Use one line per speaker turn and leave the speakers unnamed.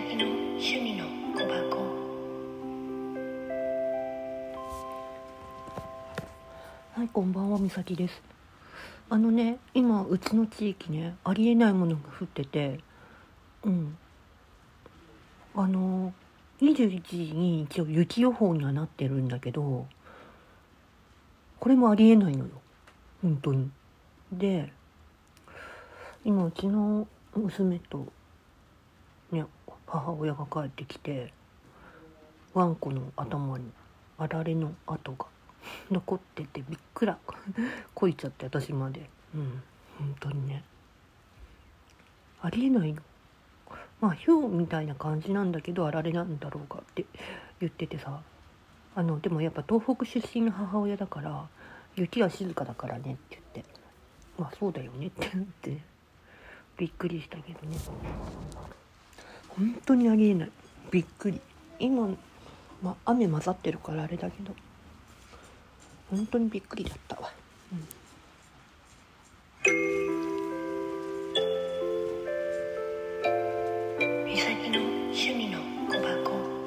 の趣味の小箱。はいこんばんはみさきです。あのね今うちの地域ねありえないものが降ってて。うん。あの21時に一応雪予報にはなってるんだけどこれもありえないのよ。本当に。で今うちの娘とね母親が帰ってきてワンコの頭にあられの跡が 残っててびっくら こいちゃって私まで。うん本当にね。ありえないの。まあヒョウみたいな感じなんだけどあられなんだろうかって言っててさ。あのでもやっぱ東北出身の母親だから雪は静かだからねって言って。まあそうだよねって言って。びっくりしたけどね。本当にありえない。びっくり。今、ま、雨混ざってるからあれだけど。本当にびっくりだったわ、うん、みさきの趣味の小箱。